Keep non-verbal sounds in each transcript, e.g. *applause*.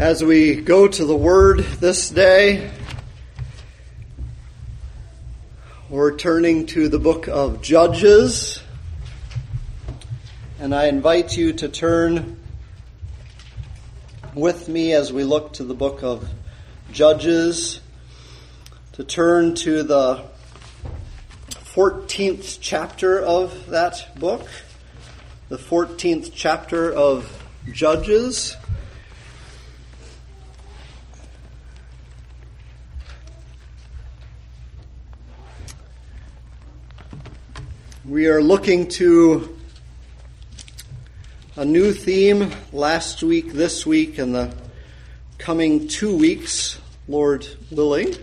As we go to the Word this day, we're turning to the book of Judges. And I invite you to turn with me as we look to the book of Judges, to turn to the 14th chapter of that book, the 14th chapter of Judges. We are looking to a new theme last week, this week, and the coming two weeks, Lord willing.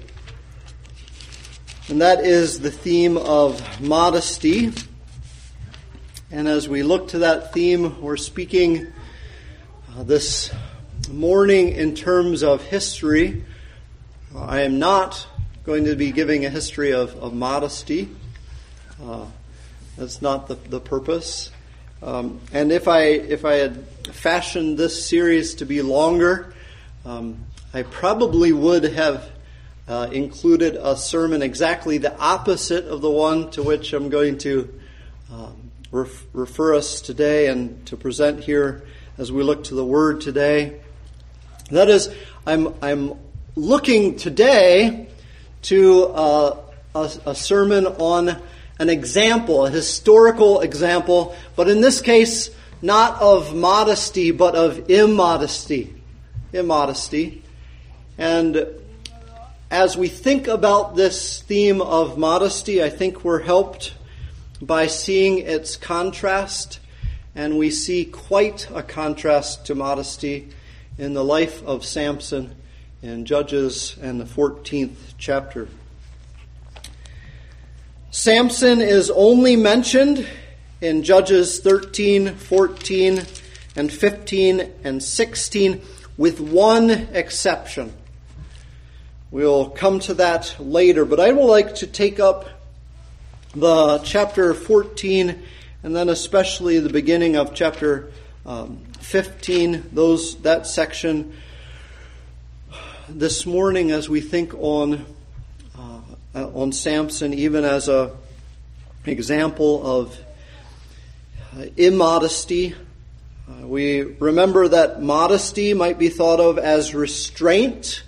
And that is the theme of modesty. And as we look to that theme, we're speaking uh, this morning in terms of history. I am not going to be giving a history of, of modesty. Uh, that's not the, the purpose. Um, and if I if I had fashioned this series to be longer, um, I probably would have uh, included a sermon exactly the opposite of the one to which I'm going to um, ref- refer us today and to present here as we look to the Word today. That is, I'm I'm looking today to uh, a, a sermon on an example, a historical example, but in this case, not of modesty, but of immodesty. Immodesty. And as we think about this theme of modesty, I think we're helped by seeing its contrast, and we see quite a contrast to modesty in the life of Samson in Judges and the 14th chapter. Samson is only mentioned in Judges 13, 14, and 15 and 16, with one exception. We'll come to that later, but I would like to take up the chapter 14 and then especially the beginning of chapter um, 15, those that section this morning as we think on uh, on Samson even as a example of uh, immodesty. Uh, we remember that modesty might be thought of as restraint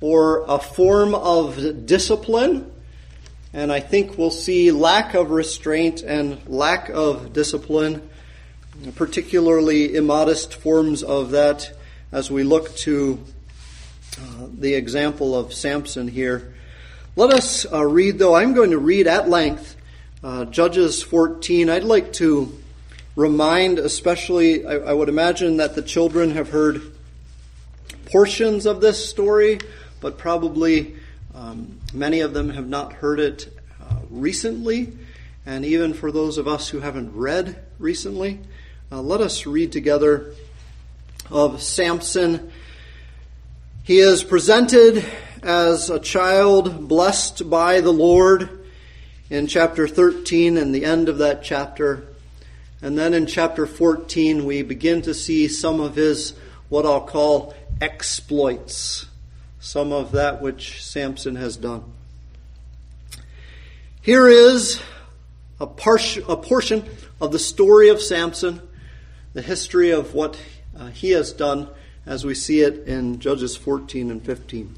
or a form of discipline. And I think we'll see lack of restraint and lack of discipline, particularly immodest forms of that, as we look to uh, the example of Samson here. Let us uh, read, though, I'm going to read at length uh, Judges 14. I'd like to remind, especially, I, I, would imagine that the children have heard portions of this story, but probably um, many of them have not heard it uh, recently. And even for those of us who haven't read recently, uh, let us read together of Samson. He is presented as a child blessed by the Lord in chapter 13 and the end of that chapter. And then in chapter 14, we begin to see some of his, what I'll call exploits, some of that which Samson has done. Here is a, portion of the story of Samson, the history of what uh, he has done as we see it in Judges 14 and 15.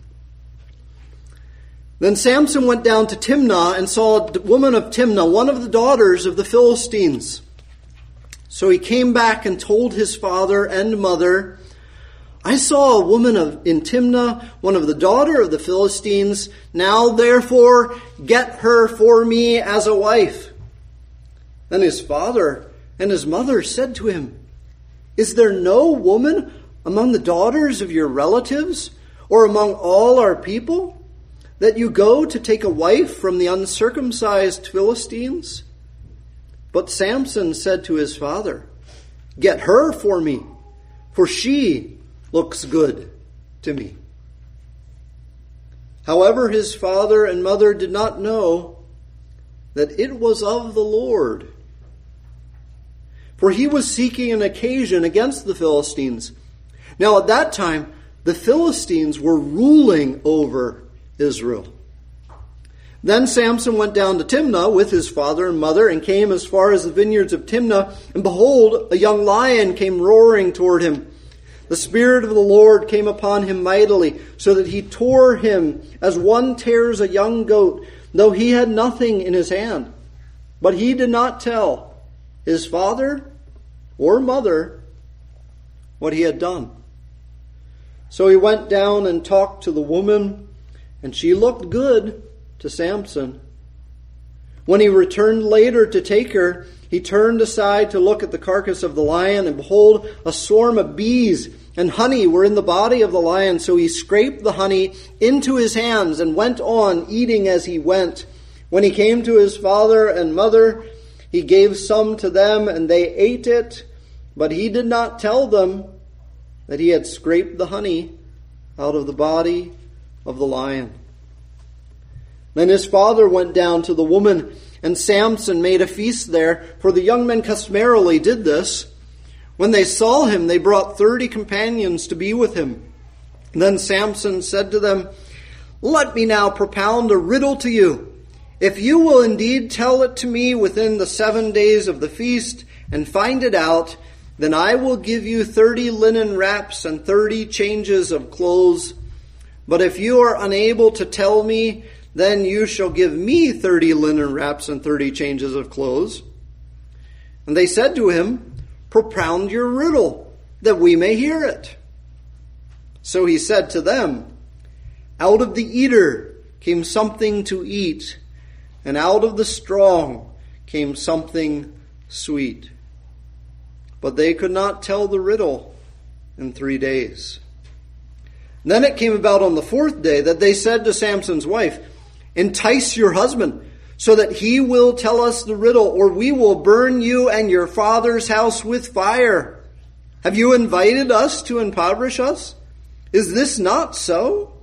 Then Samson went down to Timnah and saw a woman of Timnah, one of the daughters of the Philistines. So he came back and told his father and mother, I saw a woman of, in Timnah, one of the daughter of the Philistines. Now therefore get her for me as a wife. Then his father and his mother said to him, Is there no woman among the daughters of your relatives or among all our people? That you go to take a wife from the uncircumcised Philistines? But Samson said to his father, Get her for me, for she looks good to me. However, his father and mother did not know that it was of the Lord. For he was seeking an occasion against the Philistines Now, at that time, the Philistines were ruling over Israel. Then Samson went down to Timnah with his father and mother and came as far as the vineyards of Timnah. And behold, a young lion came roaring toward him. The Spirit of the Lord came upon him mightily, so that he tore him as one tears a young goat, though he had nothing in his hand. But he did not tell his father or mother what he had done. So he went down and talked to the woman, and she looked good to Samson. When he returned later to take her, he turned aside to look at the carcass of the lion, and behold, a swarm of bees and honey were in the body of the lion. So he scraped the honey into his hands and went on eating as he went. When he came to his father and mother, he gave some to them, and they ate it, but he did not tell them that he had scraped the honey out of the body of the lion. Then his father went down to the woman, and Samson made a feast there, for the young men customarily did this. When they saw him, they brought thirty companions to be with him. Then Samson said to them, Let me now propound a riddle to you. If you will indeed tell it to me within the seven days of the feast and find it out, then I will give you thirty linen wraps and thirty changes of clothes. But if you are unable to tell me, then you shall give me thirty linen wraps and thirty changes of clothes. And they said to him, Propound your riddle, that we may hear it. So he said to them, Out of the eater came something to eat, and out of the strong came something sweet. But they could not tell the riddle in three days. Then it came about on the fourth day that they said to Samson's wife, Entice your husband so that he will tell us the riddle, or we will burn you and your father's house with fire. Have you invited us to impoverish us? Is this not so?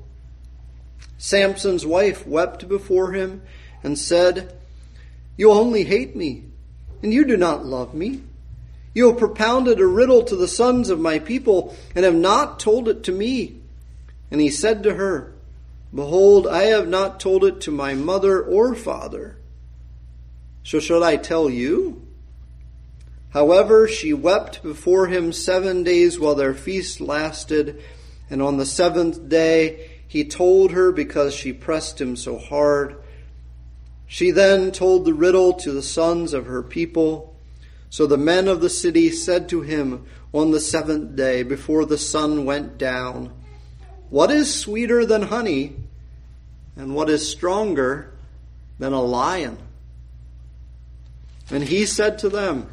Samson's wife wept before him and said, You only hate me, and you do not love me. You have propounded a riddle to the sons of my people, and have not told it to me. And he said to her, Behold, I have not told it to my mother or father. So shall I tell you? However, she wept before him seven days while their feast lasted, and on the seventh day he told her because she pressed him so hard. She then told the riddle to the sons of her people. So the men of the city said to him on the seventh day before the sun went down, what is sweeter than honey, and what is stronger than a lion? And he said to them,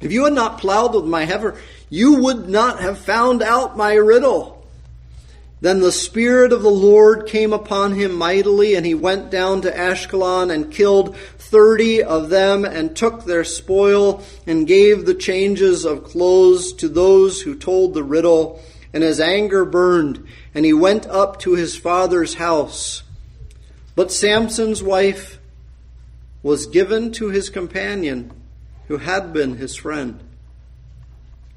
If you had not plowed with my heifer, you would not have found out my riddle. Then the Spirit of the Lord came upon him mightily, and he went down to Ashkelon and killed thirty of them, and took their spoil, and gave the changes of clothes to those who told the riddle. And his anger burned, and he went up to his father's house. But Samson's wife was given to his companion, who had been his friend.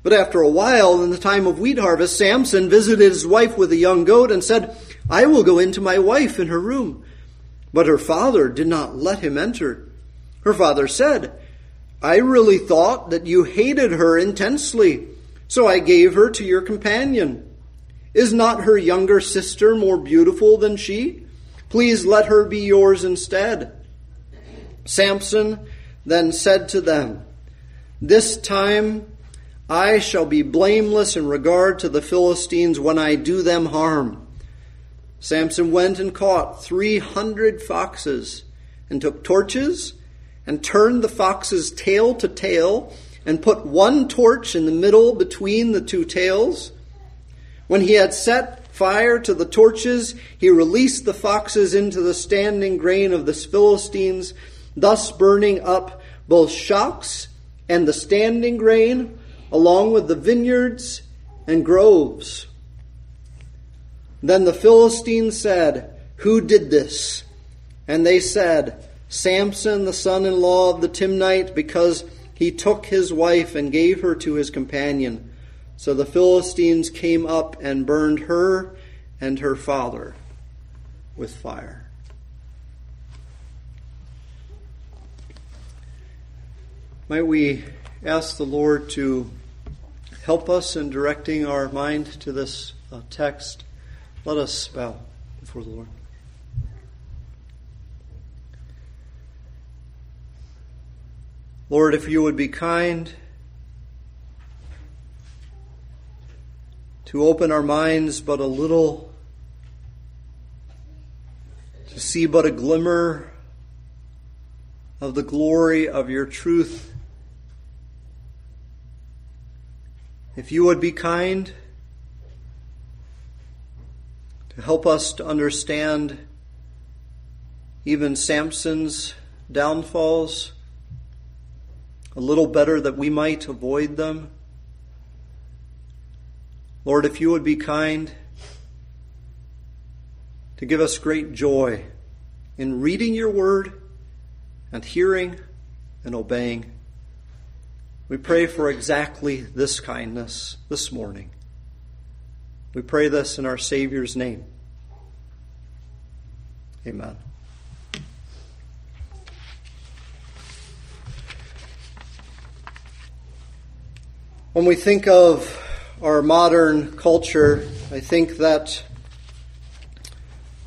But after a while, in the time of wheat harvest, Samson visited his wife with a young goat and said, I will go into my wife in her room. But her father did not let him enter. Her father said, I really thought that you hated her intensely, so I gave her to your companion. Is not her younger sister more beautiful than she? Please let her be yours instead. Samson then said to them, This time I shall be blameless in regard to the Philistines when I do them harm. Samson went and caught three hundred foxes, and took torches, and turned the foxes tail to tail, and put one torch in the middle between the two tails. When he had set fire to the torches, he released the foxes into the standing grain of the Philistines, thus burning up both shocks and the standing grain, along with the vineyards and groves. Then the Philistines said, Who did this? And they said, Samson, the son in law of the Timnite, because he took his wife and gave her to his companion. So the Philistines came up and burned her and her father with fire. Might we ask the Lord to help us in directing our mind to this uh, text? Let us bow before the Lord. Lord, if you would be kind to open our minds but a little, to see but a glimmer of the glory of your truth If you would be kind to help us to understand even Samson's downfalls a little better that we might avoid them. Lord, if you would be kind to give us great joy in reading your word and hearing and obeying. We pray for exactly this kindness this morning. We pray this in our Savior's name. Amen. When we think of our modern culture, I think that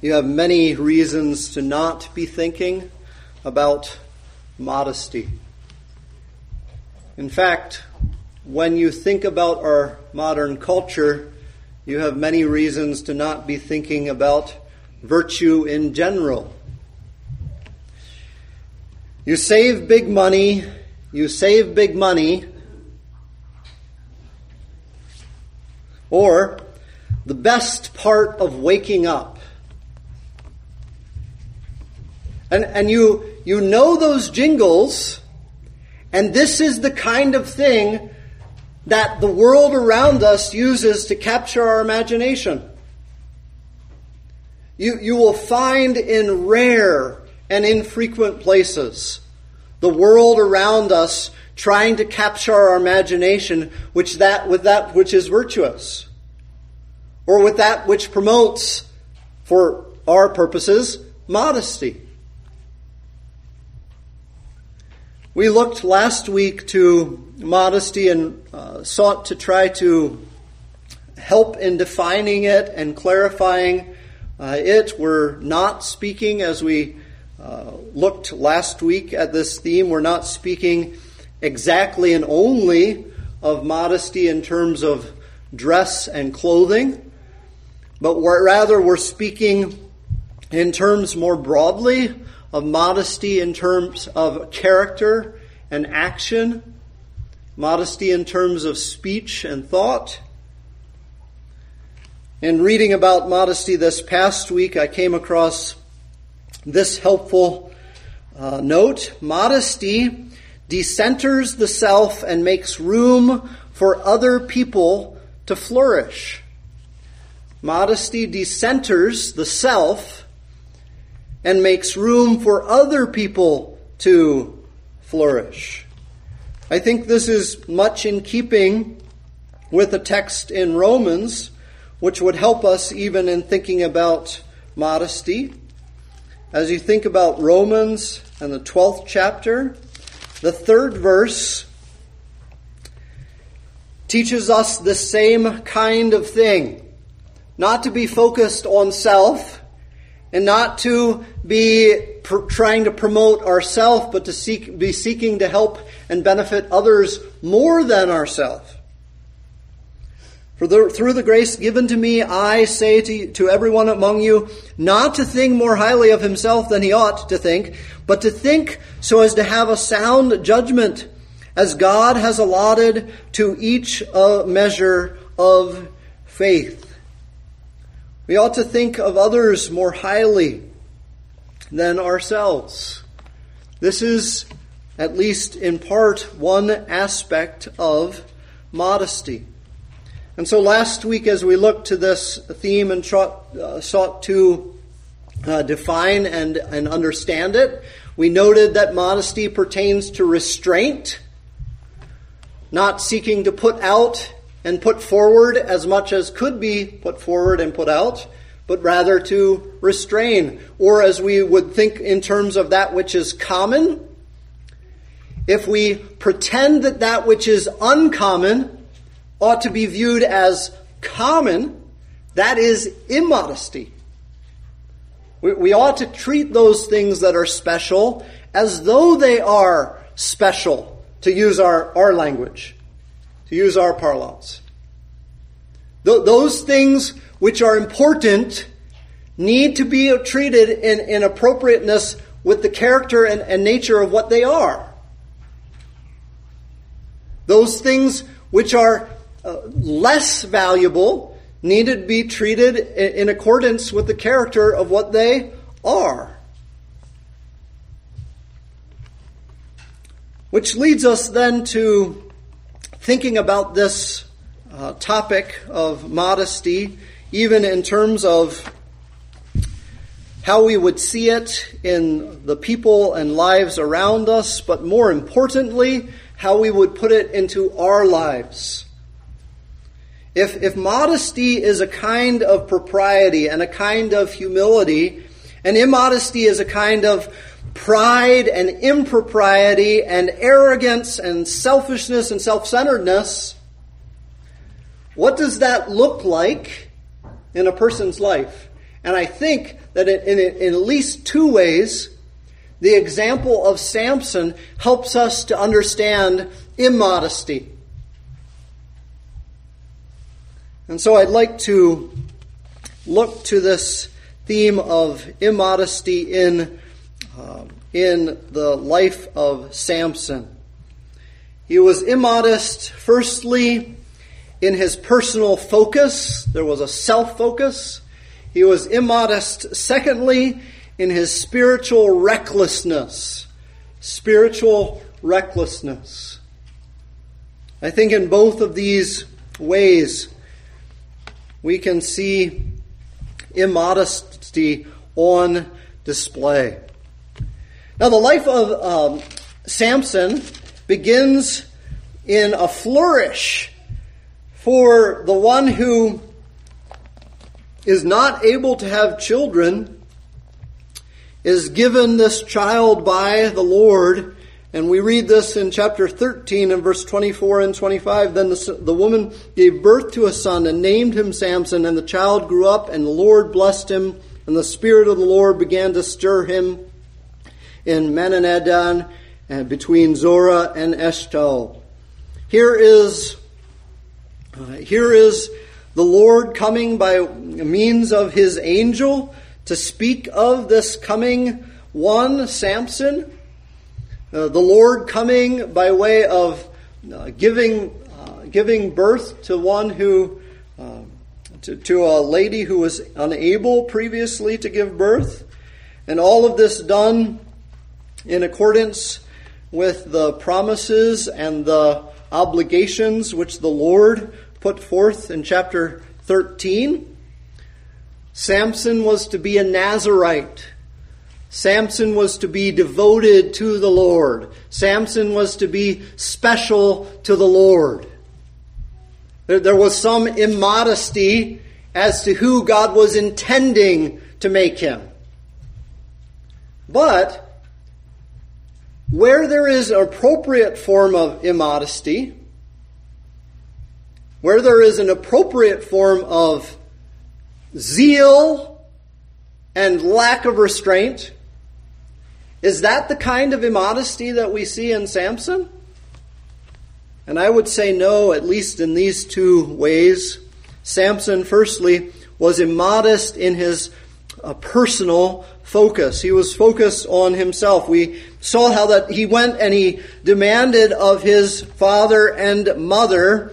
you have many reasons to not be thinking about modesty. In fact, when you think about our modern culture, you have many reasons to not be thinking about virtue in general. You save big money, you save big money, or the best part of waking up. And, and you, you know those jingles and this is the kind of thing that the world around us uses to capture our imagination. You, you will find in rare and infrequent places the world around us trying to capture our imagination which that, with that which is virtuous or with that which promotes, for our purposes, modesty. We looked last week to modesty and uh, sought to try to help in defining it and clarifying uh, it. We're not speaking, as we uh, looked last week at this theme, we're not speaking exactly and only of modesty in terms of dress and clothing, but we're, rather we're speaking in terms more broadly of modesty in terms of character and action, modesty in terms of speech and thought. In reading about modesty this past week, I came across this helpful uh, note. Modesty decenters the self and makes room for other people to flourish. Modesty decenters the self and makes room for other people to flourish. I think this is much in keeping with a text in Romans, which would help us even in thinking about modesty. As you think about Romans and the 12th chapter, the third verse teaches us the same kind of thing. Not to be focused on self, and not to be pr- trying to promote ourselves, but to seek, be seeking to help and benefit others more than ourselves. For the, through the grace given to me, I say to, to everyone among you, not to think more highly of himself than he ought to think, but to think so as to have a sound judgment, as God has allotted to each a measure of faith. We ought to think of others more highly than ourselves. This is, at least in part, one aspect of modesty. And so last week, as we looked to this theme and sought, uh, sought to uh, define and, and understand it, we noted that modesty pertains to restraint, not seeking to put out and put forward as much as could be put forward and put out, but rather to restrain. Or as we would think in terms of that which is common, if we pretend that that which is uncommon ought to be viewed as common, that is immodesty. We, we ought to treat those things that are special as though they are special, to use our, our language, to use our parlance. Th- those things which are important need to be treated in, in appropriateness with the character and, and nature of what they are. Those things which are uh, less valuable needed to be treated in, in accordance with the character of what they are. Which leads us then to thinking about this uh, topic of modesty, even in terms of how we would see it in the people and lives around us, but more importantly, how we would put it into our lives. If, if modesty is a kind of propriety and a kind of humility, and immodesty is a kind of pride and impropriety and arrogance and selfishness and self centeredness, what does that look like in a person's life? And I think that in, in, in, at least two ways, the example of Samson helps us to understand immodesty. And so I'd like to look to this theme of immodesty in um, in the life of Samson. He was immodest, firstly, in his personal focus. There was a self focus. He was immodest, secondly, in his spiritual recklessness. Spiritual recklessness. I think in both of these ways, we can see immodesty on display. Now, the life of um, Samson begins in a flourish for the one who is not able to have children, is given this child by the Lord. And we read this in chapter 13 and verse 24 and 25. Then the, the woman gave birth to a son and named him Samson, and the child grew up, and the Lord blessed him, and the Spirit of the Lord began to stir him in Mahaneh-dan and between Zorah and Eshtaol. Here is, uh, here is the Lord coming by means of his angel to speak of this coming one, Samson. Uh, the Lord coming by way of uh, giving, uh, giving birth to one who, uh, to, to a lady who was unable previously to give birth. And all of this done in accordance with the promises and the obligations which the Lord put forth in chapter 13. Samson was to be a Nazarite. Samson was to be devoted to the Lord. Samson was to be special to the Lord. There was some immodesty as to who God was intending to make him. But where there is an appropriate form of immodesty, where there is an appropriate form of zeal and lack of restraint, is that the kind of immodesty that we see in Samson? And I would say no, at least in these two ways. Samson, firstly, was immodest in his uh, personal focus. He was focused on himself. We saw how that he went and he demanded of his father and mother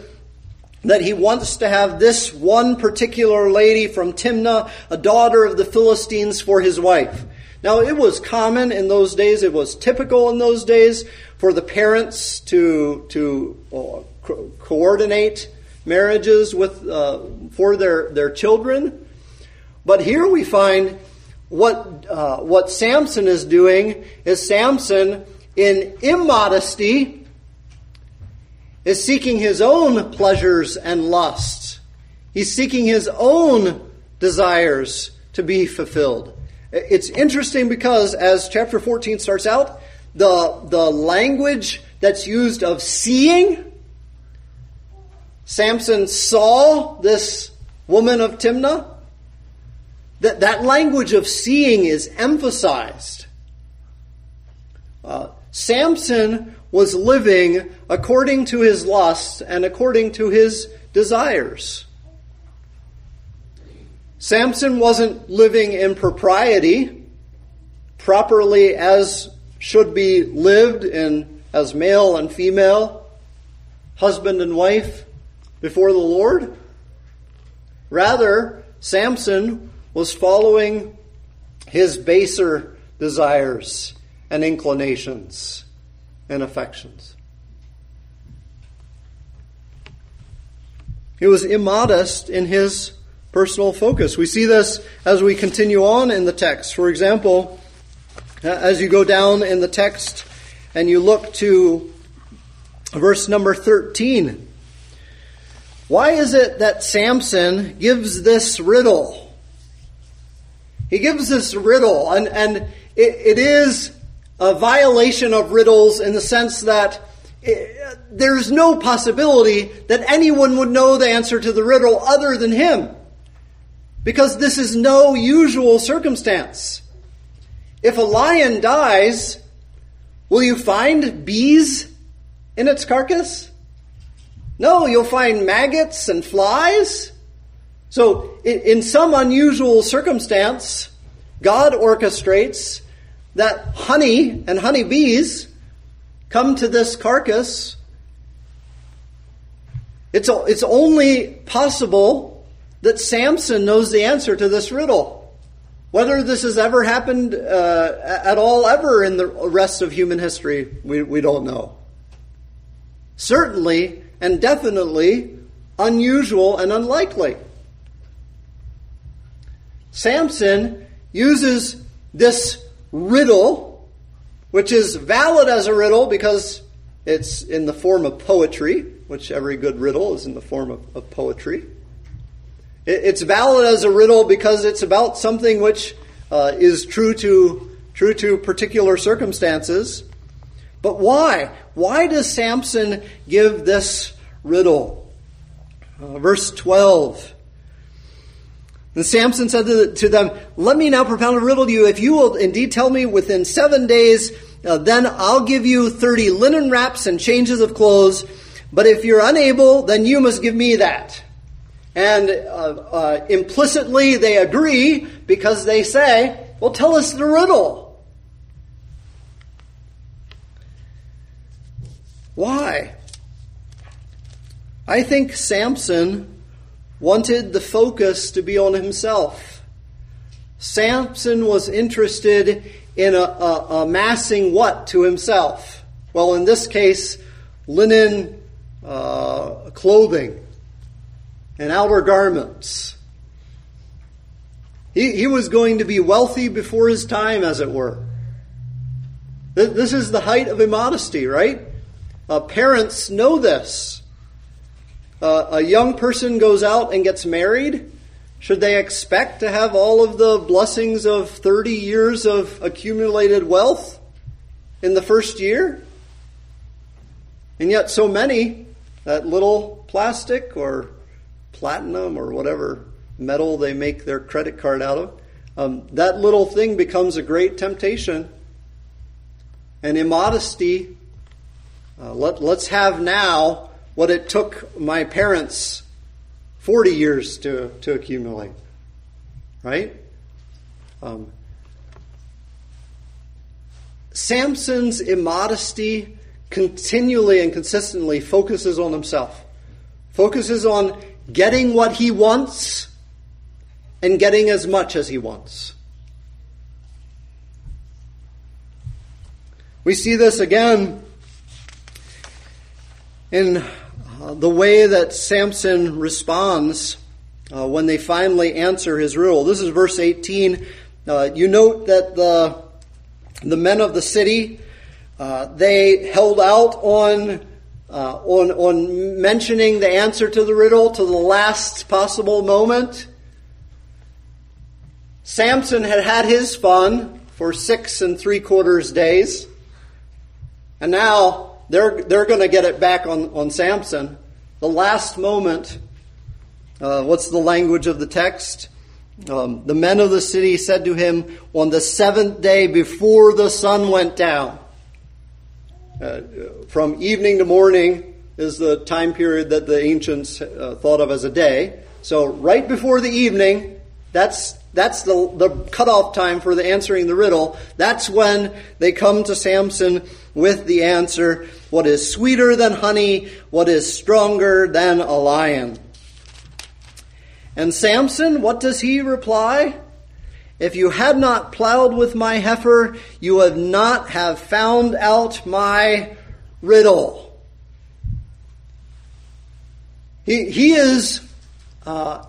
that he wants to have this one particular lady from Timnah, a daughter of the Philistines, for his wife. Now, it was common in those days, it was typical in those days for the parents to, to uh, co- coordinate marriages with, uh, for their, their children. But here we find what, uh, what Samson is doing is Samson, in immodesty, is seeking his own pleasures and lusts. He's seeking his own desires to be fulfilled. It's interesting because as chapter 14 starts out, the, the language that's used of seeing, Samson saw this woman of Timnah. That, that language of seeing is emphasized. Uh, Samson was living according to his lusts and according to his desires. Samson wasn't living in propriety, properly as should be lived in as male and female, husband and wife before the Lord. Rather, Samson was following his baser desires and inclinations and affections. He was immodest in his personal focus. We see this as we continue on in the text. For example, uh, as you go down in the text and you look to verse number 13, why is it that Samson gives this riddle? He gives this riddle, and, and it, it is a violation of riddles in the sense that it, there's no possibility that anyone would know the answer to the riddle other than him because this is no usual circumstance. If a lion dies, will you find bees in its carcass? No, you'll find maggots and flies. So, in some unusual circumstance, God orchestrates that honey and honeybees come to this carcass. It's, it's only possible that Samson knows the answer to this riddle. Whether this has ever happened uh, at all ever in the rest of human history, we, we don't know. Certainly and definitely unusual and unlikely. Samson uses this riddle, which is valid as a riddle because it's in the form of poetry, which every good riddle is in the form of, of poetry. It's valid as a riddle because it's about something which uh, is true to true to particular circumstances. But why? Why does Samson give this riddle? Uh, verse 12. And Samson said to them, Let me now propound a riddle to you. If you will indeed tell me within seven days, uh, then I'll give you 30 linen wraps and changes of clothes. But if you're unable, then you must give me that. And uh, uh, implicitly they agree because they say, well, tell us the riddle. Why? I think Samson wanted the focus to be on himself. Samson was interested in a, a, amassing what to himself? Well, in this case, linen uh, clothing and outer garments. He, he was going to be wealthy before his time, as it were. This is the height of immodesty, right? Uh, parents know this. Uh, a young person goes out and gets married. Should they expect to have all of the blessings of 30 years of accumulated wealth in the first year? And yet, so many, that little plastic or platinum or whatever metal they make their credit card out of, um, that little thing becomes a great temptation. And immodesty, uh, let, let's have now what it took my parents 40 years to, to accumulate. Right? Um, Samson's immodesty continually and consistently focuses on himself, focuses on getting what he wants and getting as much as he wants. We see this again in uh, the way that Samson responds uh, when they finally answer his rule. This is verse 18. Uh, you note that the, the men of the city, uh, they held out on uh, on, on mentioning the answer to the riddle to the last possible moment. Samson had had his fun for six and three quarters days. And now they're, they're going to get it back on, on Samson. The last moment, uh, what's the language of the text? Um, the men of the city said to him on the seventh day before the sun went down. Uh, from evening to morning is the time period that the ancients uh, thought of as a day. So right before the evening, that's that's the, the cutoff time for the answering the riddle. That's when they come to Samson with the answer, what is sweeter than honey, what is stronger than a lion. And Samson, what does he reply? If you had not plowed with my heifer, you would not have found out my riddle. He, he is uh,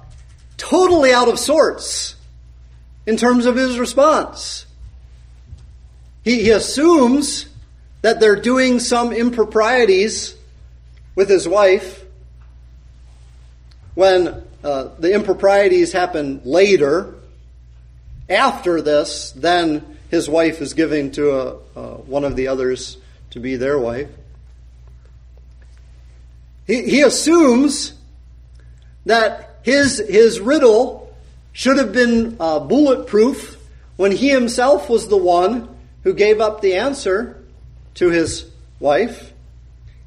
totally out of sorts in terms of his response. He, he assumes that they're doing some improprieties with his wife when uh, the improprieties happen later. After this, then his wife is giving to a, uh, one of the others to be their wife. He, he assumes that his, his riddle should have been uh, bulletproof when he himself was the one who gave up the answer to his wife.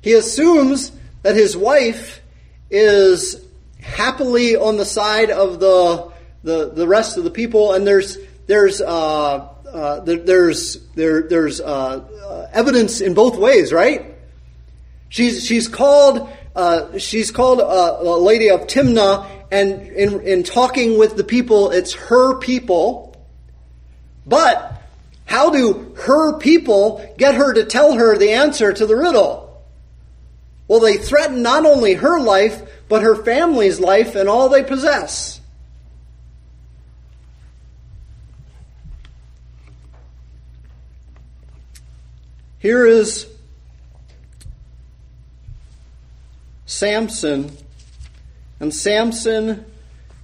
He assumes that his wife is happily on the side of the the, the rest of the people, and there's there's uh, uh, there, there's there there's uh, evidence in both ways, right? She's she's called uh, she's called a lady of Timnah, and in, in talking with the people, it's her people. But how do her people get her to tell her the answer to the riddle? Well, they threaten not only her life, but her family's life and all they possess. Here is Samson and Samson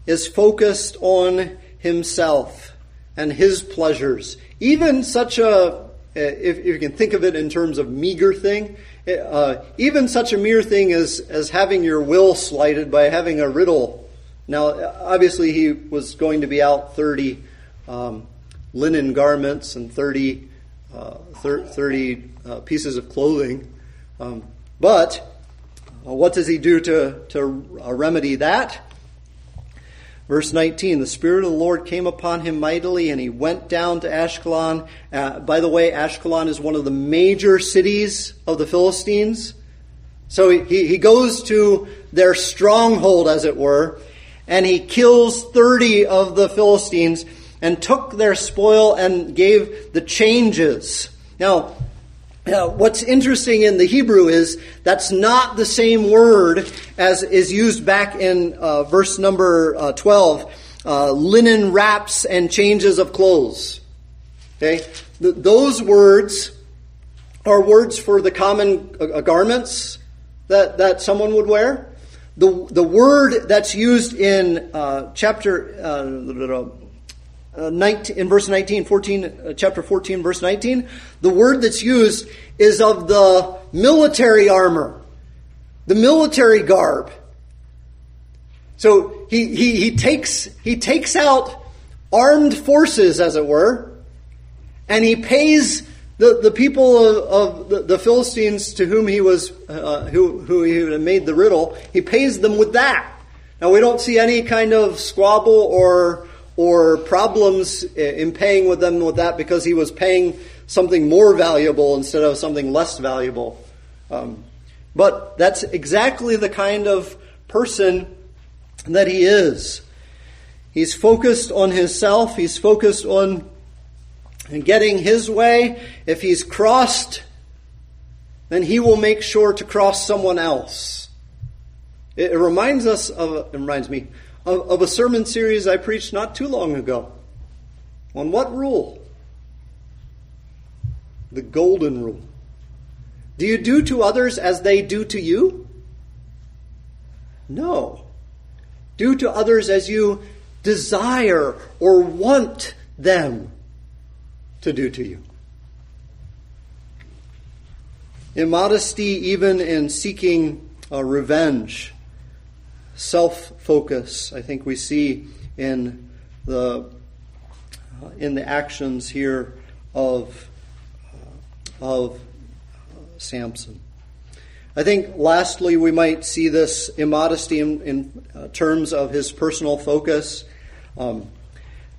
is focused on himself and his pleasures. Even such a, if, if you can think of it in terms of meager thing, uh, even such a mere thing as, as having your will slighted by having a riddle. Now, obviously, he was going to be out 30 um, linen garments and 30, uh, 30 uh, pieces of clothing. Um, but well, what does he do to, to uh, remedy that? Verse 19, the Spirit of the Lord came upon him mightily, and he went down to Ashkelon. Uh, by the way, Ashkelon is one of the major cities of the Philistines. So he, he goes to their stronghold, as it were, and he kills 30 of the Philistines and took their spoil and gave the changes. Now, what's interesting in the Hebrew is that's not the same word as is used back in uh, verse number uh, 12 uh, linen wraps and changes of clothes. Okay? Th- those words are words for the common uh, garments that, that someone would wear. The, the word that's used in uh, chapter uh, uh, 19, in verse 19, 14, uh, chapter 14, verse 19, the word that's used is of the military armor, the military garb. So he, he, he takes, he takes out armed forces, as it were, and he pays the, the people of, of the, the, Philistines to whom he was, uh, who, who he made the riddle, he pays them with that. Now we don't see any kind of squabble or or problems in paying with them with that because he was paying something more valuable instead of something less valuable. Um, but that's exactly the kind of person that he is. He's focused on himself. He's focused on getting his way. If he's crossed, then he will make sure to cross someone else. It, reminds us of, it reminds me of, of a sermon series I preached not too long ago. On what rule? The golden rule. Do you do to others as they do to you? No. Do to others as you desire or want them to do to you. Immodesty, even in seeking uh, revenge, self focus, I think we see in the, uh, in the actions here of, uh, of Samson. I think, lastly, we might see this immodesty in, in uh, terms of his personal focus. Um,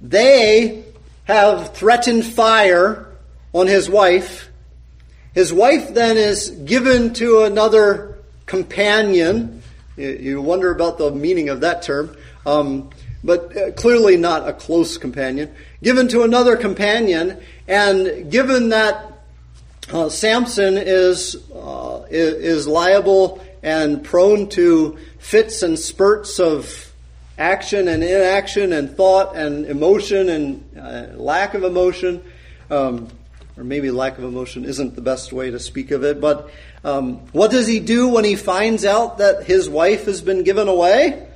they have threatened fire on his wife. His wife then is given to another companion. You wonder about the meaning of that term, um, but uh, clearly not a close companion. Given to another companion, and given that uh, Samson is, uh, is liable and prone to fits and spurts of action and inaction and thought and emotion and uh, lack of emotion. Um, or maybe lack of emotion isn't the best way to speak of it, but um, what does he do when he finds out that his wife has been given away?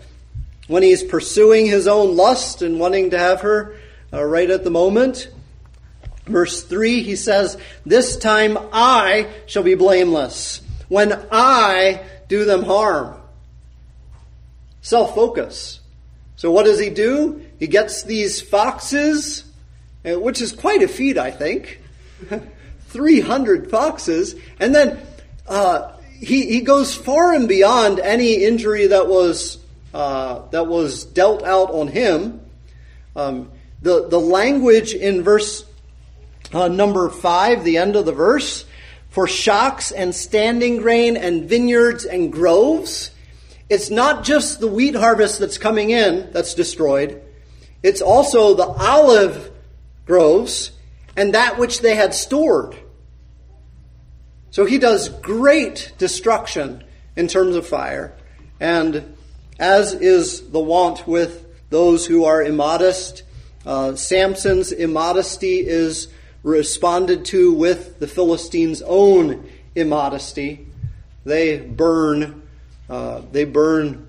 When he's pursuing his own lust and wanting to have her uh, right at the moment? Verse 3, he says, This time I shall be blameless when I do them harm. Self focus. So what does he do? He gets these foxes, uh, which is quite a feat, I think. *laughs* 300 foxes. And then uh, he, he goes far and beyond any injury that was, uh, that was dealt out on him. Um, the, the language in verse uh, number five, the end of the verse, for shocks and standing grain and vineyards and groves. It's not just the wheat harvest that's coming in that's destroyed. It's also the olive groves and that which they had stored. So he does great destruction in terms of fire. And as is the wont with those who are immodest, uh, Samson's immodesty is responded to with the Philistines' own immodesty. They burn, uh, they burn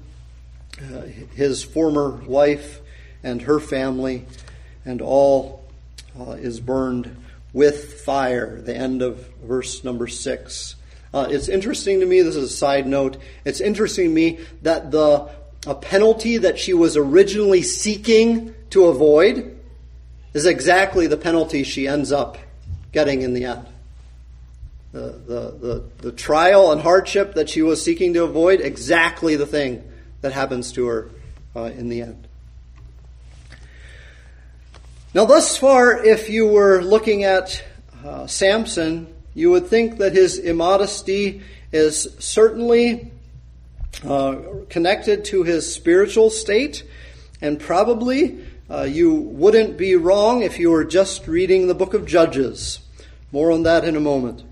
uh, his former wife and her family, and all uh, is burned with fire. The end of verse number six. Uh, it's interesting to me. This is a side note. It's interesting to me that the a penalty that she was originally seeking to avoid is exactly the penalty she ends up getting in the end. The, the, the, the trial and hardship that she was seeking to avoid, exactly the thing that happens to her uh, in the end. Now, thus far, if you were looking at uh, Samson, you would think that his immodesty is certainly uh, connected to his spiritual state, and probably uh, you wouldn't be wrong if you were just reading the book of Judges. More on that in a moment.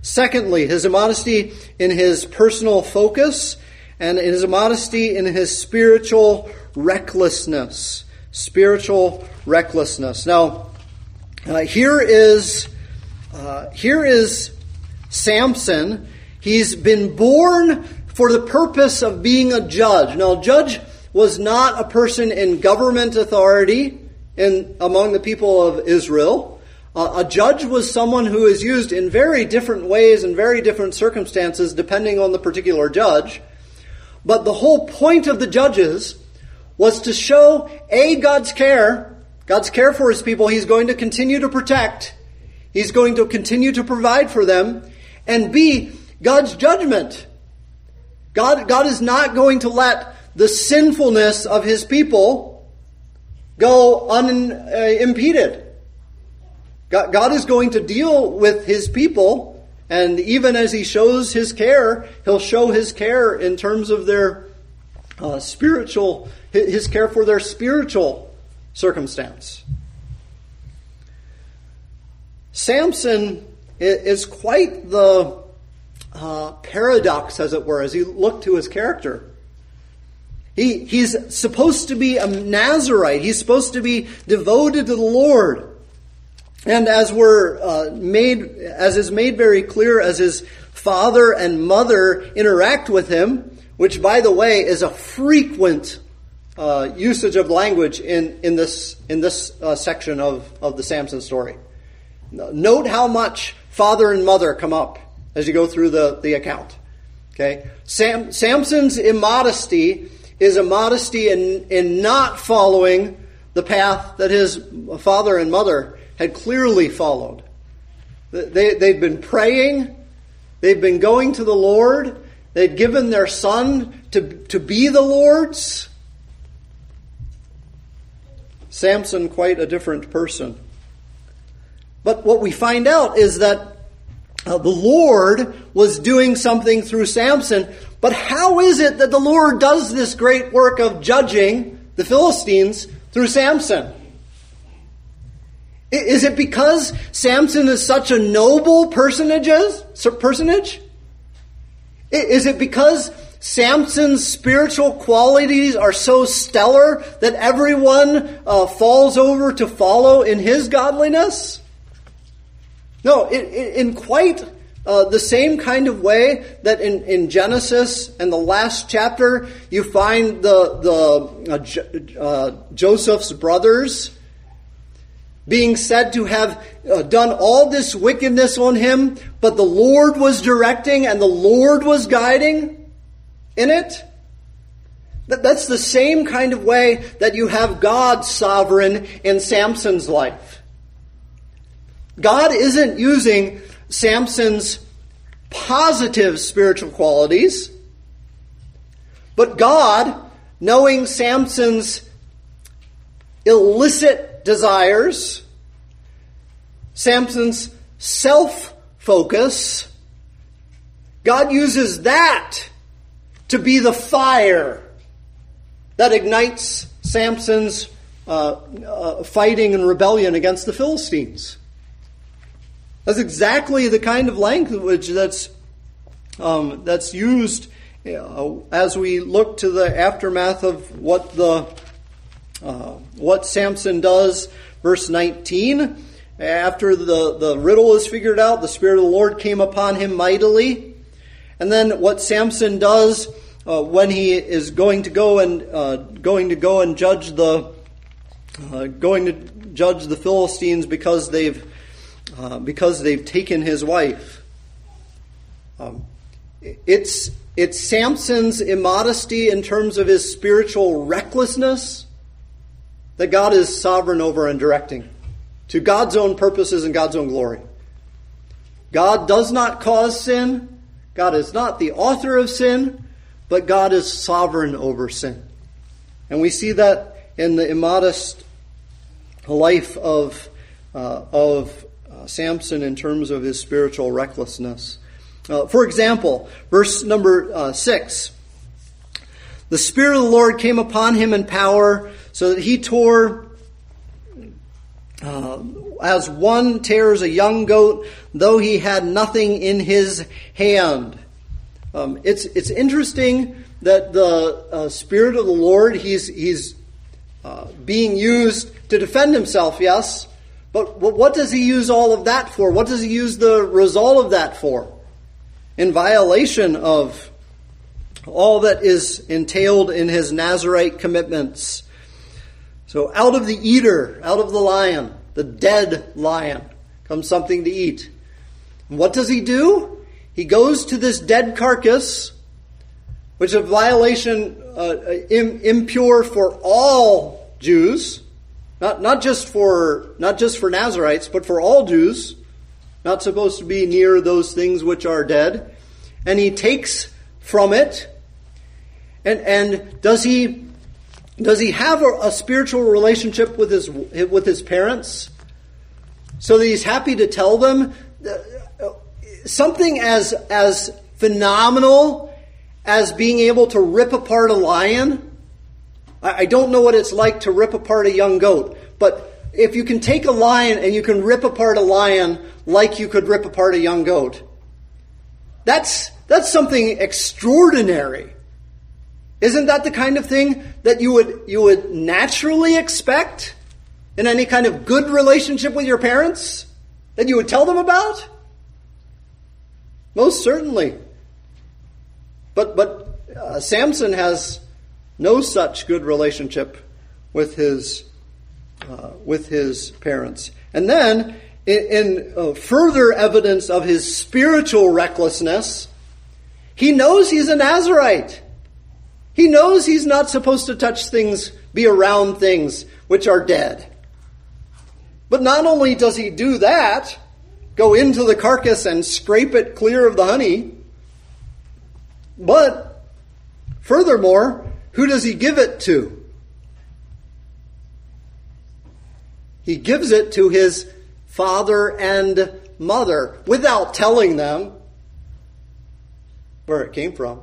Secondly, his immodesty in his personal focus and his immodesty in his spiritual recklessness. Spiritual recklessness. Now, uh, here is uh, here is Samson. He's been born for the purpose of being a judge. Now, judge was not a person in government authority in, among the people of Israel. Uh, a judge was someone who is used in very different ways and very different circumstances depending on the particular judge. But the whole point of the judges was to show A, God's care, God's care for his people, he's going to continue to protect, he's going to continue to provide for them, and B, God's judgment. God, God is not going to let the sinfulness of his people go unimpeded. God, God is going to deal with his people, and even as he shows his care, he'll show his care in terms of their uh, spiritual, his care for their spiritual circumstance. Samson is quite the uh, paradox, as it were, as you look to his character. He, he's supposed to be a Nazarite. He's supposed to be devoted to the Lord. And as we're uh, made, as is made very clear, as his father and mother interact with him, which, by the way, is a frequent uh, usage of language in, in this, in this uh, section of, of the Samson story. Note how much father and mother come up as you go through the, the account. Okay? Sam, Samson's immodesty is a modesty in, in not following the path that his father and mother had clearly followed. They, they'd been praying, they'd been going to the Lord, they'd given their son to, to be the Lord's. Samson, quite a different person. But what we find out is that uh, the Lord was doing something through Samson. But how is it that the Lord does this great work of judging the Philistines through Samson? Is it because Samson is such a noble personage? Personage? Is it because Samson's spiritual qualities are so stellar that everyone uh, falls over to follow in his godliness? No, in, in quite uh, the same kind of way that in, in Genesis and the last chapter, you find the, the uh, uh, Joseph's brothers being said to have uh, done all this wickedness on him, but the Lord was directing and the Lord was guiding in it. That's the same kind of way that you have God sovereign in Samson's life. God isn't using Samson's positive spiritual qualities, but God, knowing Samson's illicit desires, Samson's self focus, God uses that to be the fire that ignites Samson's uh, uh, fighting and rebellion against the Philistines. That's exactly the kind of language that's um, that's used uh, as we look to the aftermath of what the uh, what Samson does. Verse 19. After the, the riddle is figured out, the Spirit of the Lord came upon him mightily. And then what Samson does uh, when he is going to go and uh, going to go and judge the uh, going to judge the Philistines because they've uh, because they've taken his wife. Um, it's, it's Samson's immodesty in terms of his spiritual recklessness that God is sovereign over and directing to God's own purposes and God's own glory. God does not cause sin. God is not the author of sin, but God is sovereign over sin. And we see that in the immodest life of, uh, of uh, Samson in terms of his spiritual recklessness. Uh, for example, verse number uh, 6 The Spirit of the Lord came upon him in power, so that he tore uh, as one tears a young goat, though he had nothing in his hand. Um, it's, it's interesting that the uh, Spirit of the Lord, he's, he's uh, being used to defend himself, yes, but what does he use all of that for? What does he use the result of that for? In violation of all that is entailed in his Nazarite commitments. So out of the eater, out of the lion, the dead lion, comes something to eat. And what does he do? He goes to this dead carcass, which is a violation uh, impure for all Jews. Not, not just for not just for Nazarites, but for all Jews, not supposed to be near those things which are dead. And he takes from it. And and does he does he have a, a spiritual relationship with his with his parents? So that he's happy to tell them something as as phenomenal as being able to rip apart a lion I don't know what it's like to rip apart a young goat, but if you can take a lion and you can rip apart a lion like you could rip apart a young goat, that's, that's something extraordinary. Isn't that the kind of thing that you would, you would naturally expect in any kind of good relationship with your parents? That you would tell them about? Most certainly. But, but uh, Samson has no such good relationship with his, uh, with his parents. And then, in, in uh, further evidence of his spiritual recklessness, he knows he's a Nazarite. He knows he's not supposed to touch things, be around things which are dead. But not only does he do that, go into the carcass and scrape it clear of the honey, but furthermore, who does he give it to? He gives it to his father and mother without telling them where it came from.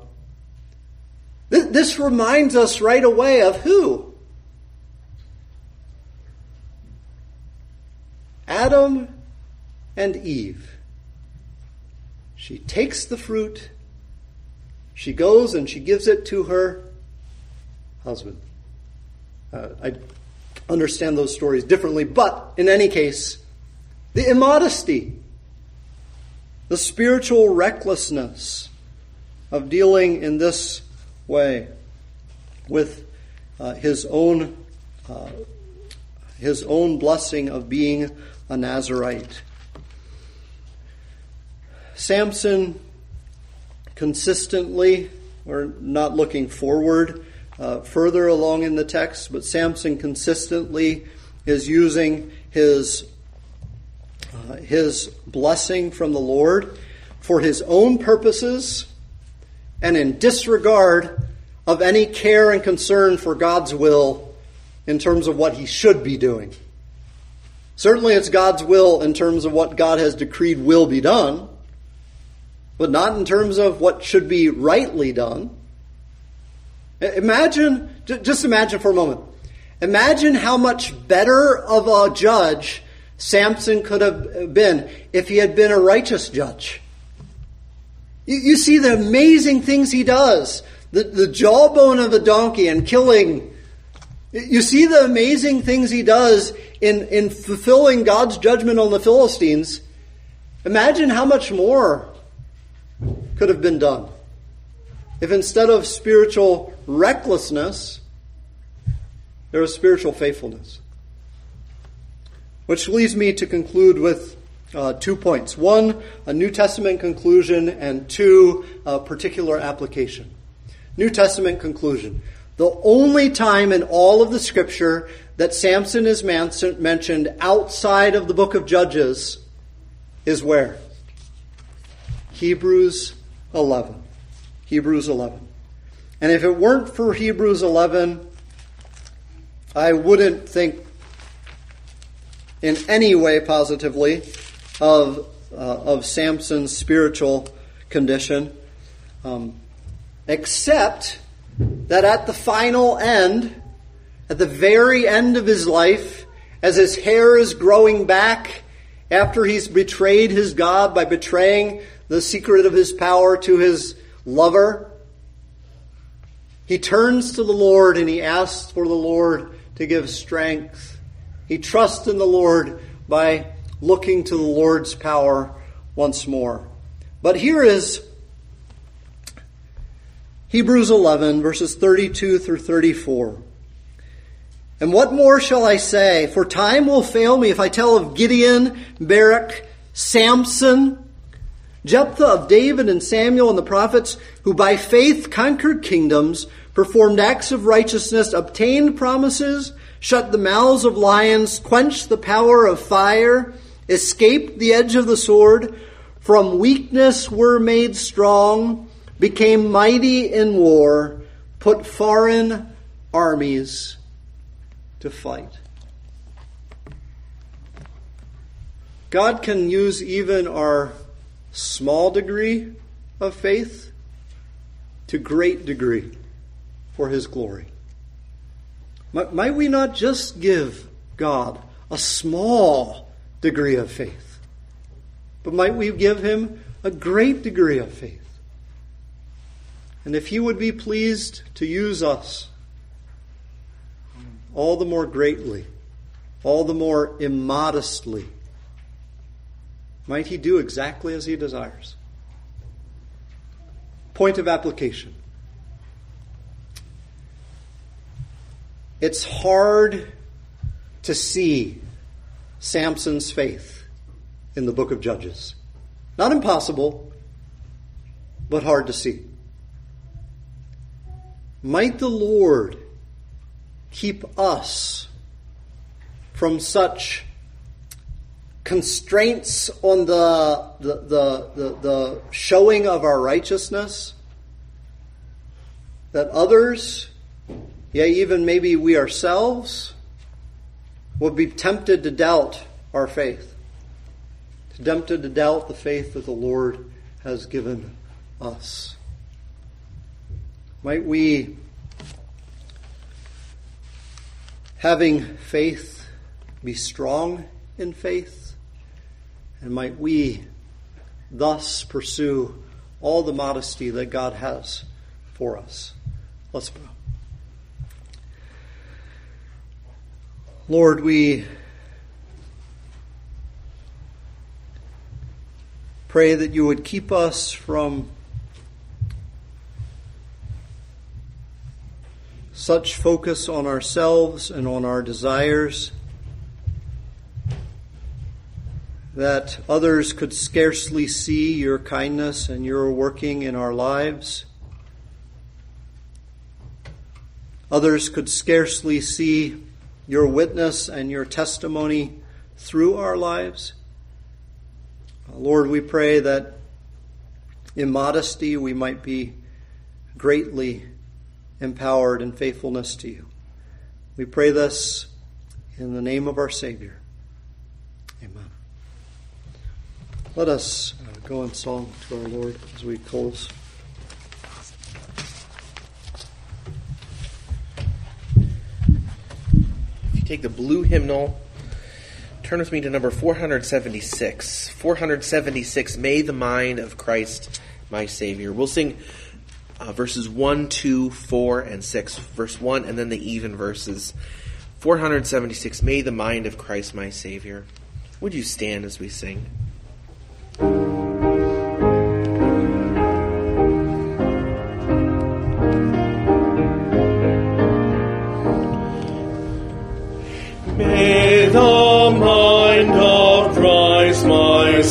This reminds us right away of who? Adam and Eve. She takes the fruit, she goes and she gives it to her husband. Uh, I understand those stories differently, but in any case, the immodesty, the spiritual recklessness of dealing in this way with uh, his own uh, his own blessing of being a Nazarite. Samson consistently, we're not looking forward uh, further along in the text, but Samson consistently is using his uh, his blessing from the Lord for his own purposes and in disregard of any care and concern for God's will in terms of what he should be doing. Certainly, it's God's will in terms of what God has decreed will be done, but not in terms of what should be rightly done. Imagine, just imagine for a moment. Imagine how much better of a judge Samson could have been if he had been a righteous judge. You, you see the amazing things he does. The, the jawbone of a donkey and killing. You see the amazing things he does in, in fulfilling God's judgment on the Philistines. Imagine how much more could have been done if instead of spiritual recklessness, there was spiritual faithfulness. Which leads me to conclude with uh, two points. One, a New Testament conclusion, and two, a particular application. New Testament conclusion. The only time in all of the scripture that Samson is mentioned outside of the book of Judges is where? Hebrews 11. Hebrews 11. And if it weren't for Hebrews 11, I wouldn't think in any way positively of, uh, of Samson's spiritual condition, um, except that at the final end, at the very end of his life, as his hair is growing back after he's betrayed his God by betraying the secret of his power to his lover, he turns to the Lord and he asks for the Lord to give strength. He trusts in the Lord by looking to the Lord's power once more. But here is Hebrews 11, verses 32 through 34. And what more shall I say? For time will fail me if I tell of Gideon, Barak, Samson, Jephthah of David and Samuel and the prophets, who by faith conquered kingdoms, performed acts of righteousness, obtained promises, shut the mouths of lions, quenched the power of fire, escaped the edge of the sword, from weakness were made strong, became mighty in war, put foreign armies to fight. God can use even our small degree of faith to great degree for his glory. Might we not just give God a small degree of faith. But might we give him a great degree of faith? And if he would be pleased to use us all the more greatly, all the more immodestly, might he do exactly as he desires? point of application. It's hard to see Samson's faith in the book of Judges. Not impossible, but hard to see. Might the Lord keep us from such constraints on the, the, the, the, the showing of our righteousness that others, yeah, even maybe we ourselves, will be tempted to doubt our faith, tempted to doubt the faith that the Lord has given us. Might we, having faith, be strong in faith, and might we thus pursue all the modesty that God has for us. Let's bow. Lord, we pray that you would keep us from such focus on ourselves and on our desires that others could scarcely see your kindness and your working in our lives. Others could scarcely see your witness and your testimony through our lives. Lord, we pray that in modesty we might be greatly empowered in faithfulness to you. We pray this in the name of our Savior. Amen. Let us uh, go in song to our Lord as we close. Take the blue hymnal. Turn with me to number 476. 476, May the mind of Christ my Savior. We'll sing uh, verses 1, 2, 4, and 6. Verse 1, and then the even verses. 476, May the mind of Christ my Savior. Would you stand as we sing?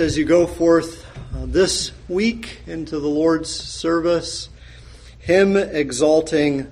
as you go forth uh, this week into the Lord's service. Him exalting,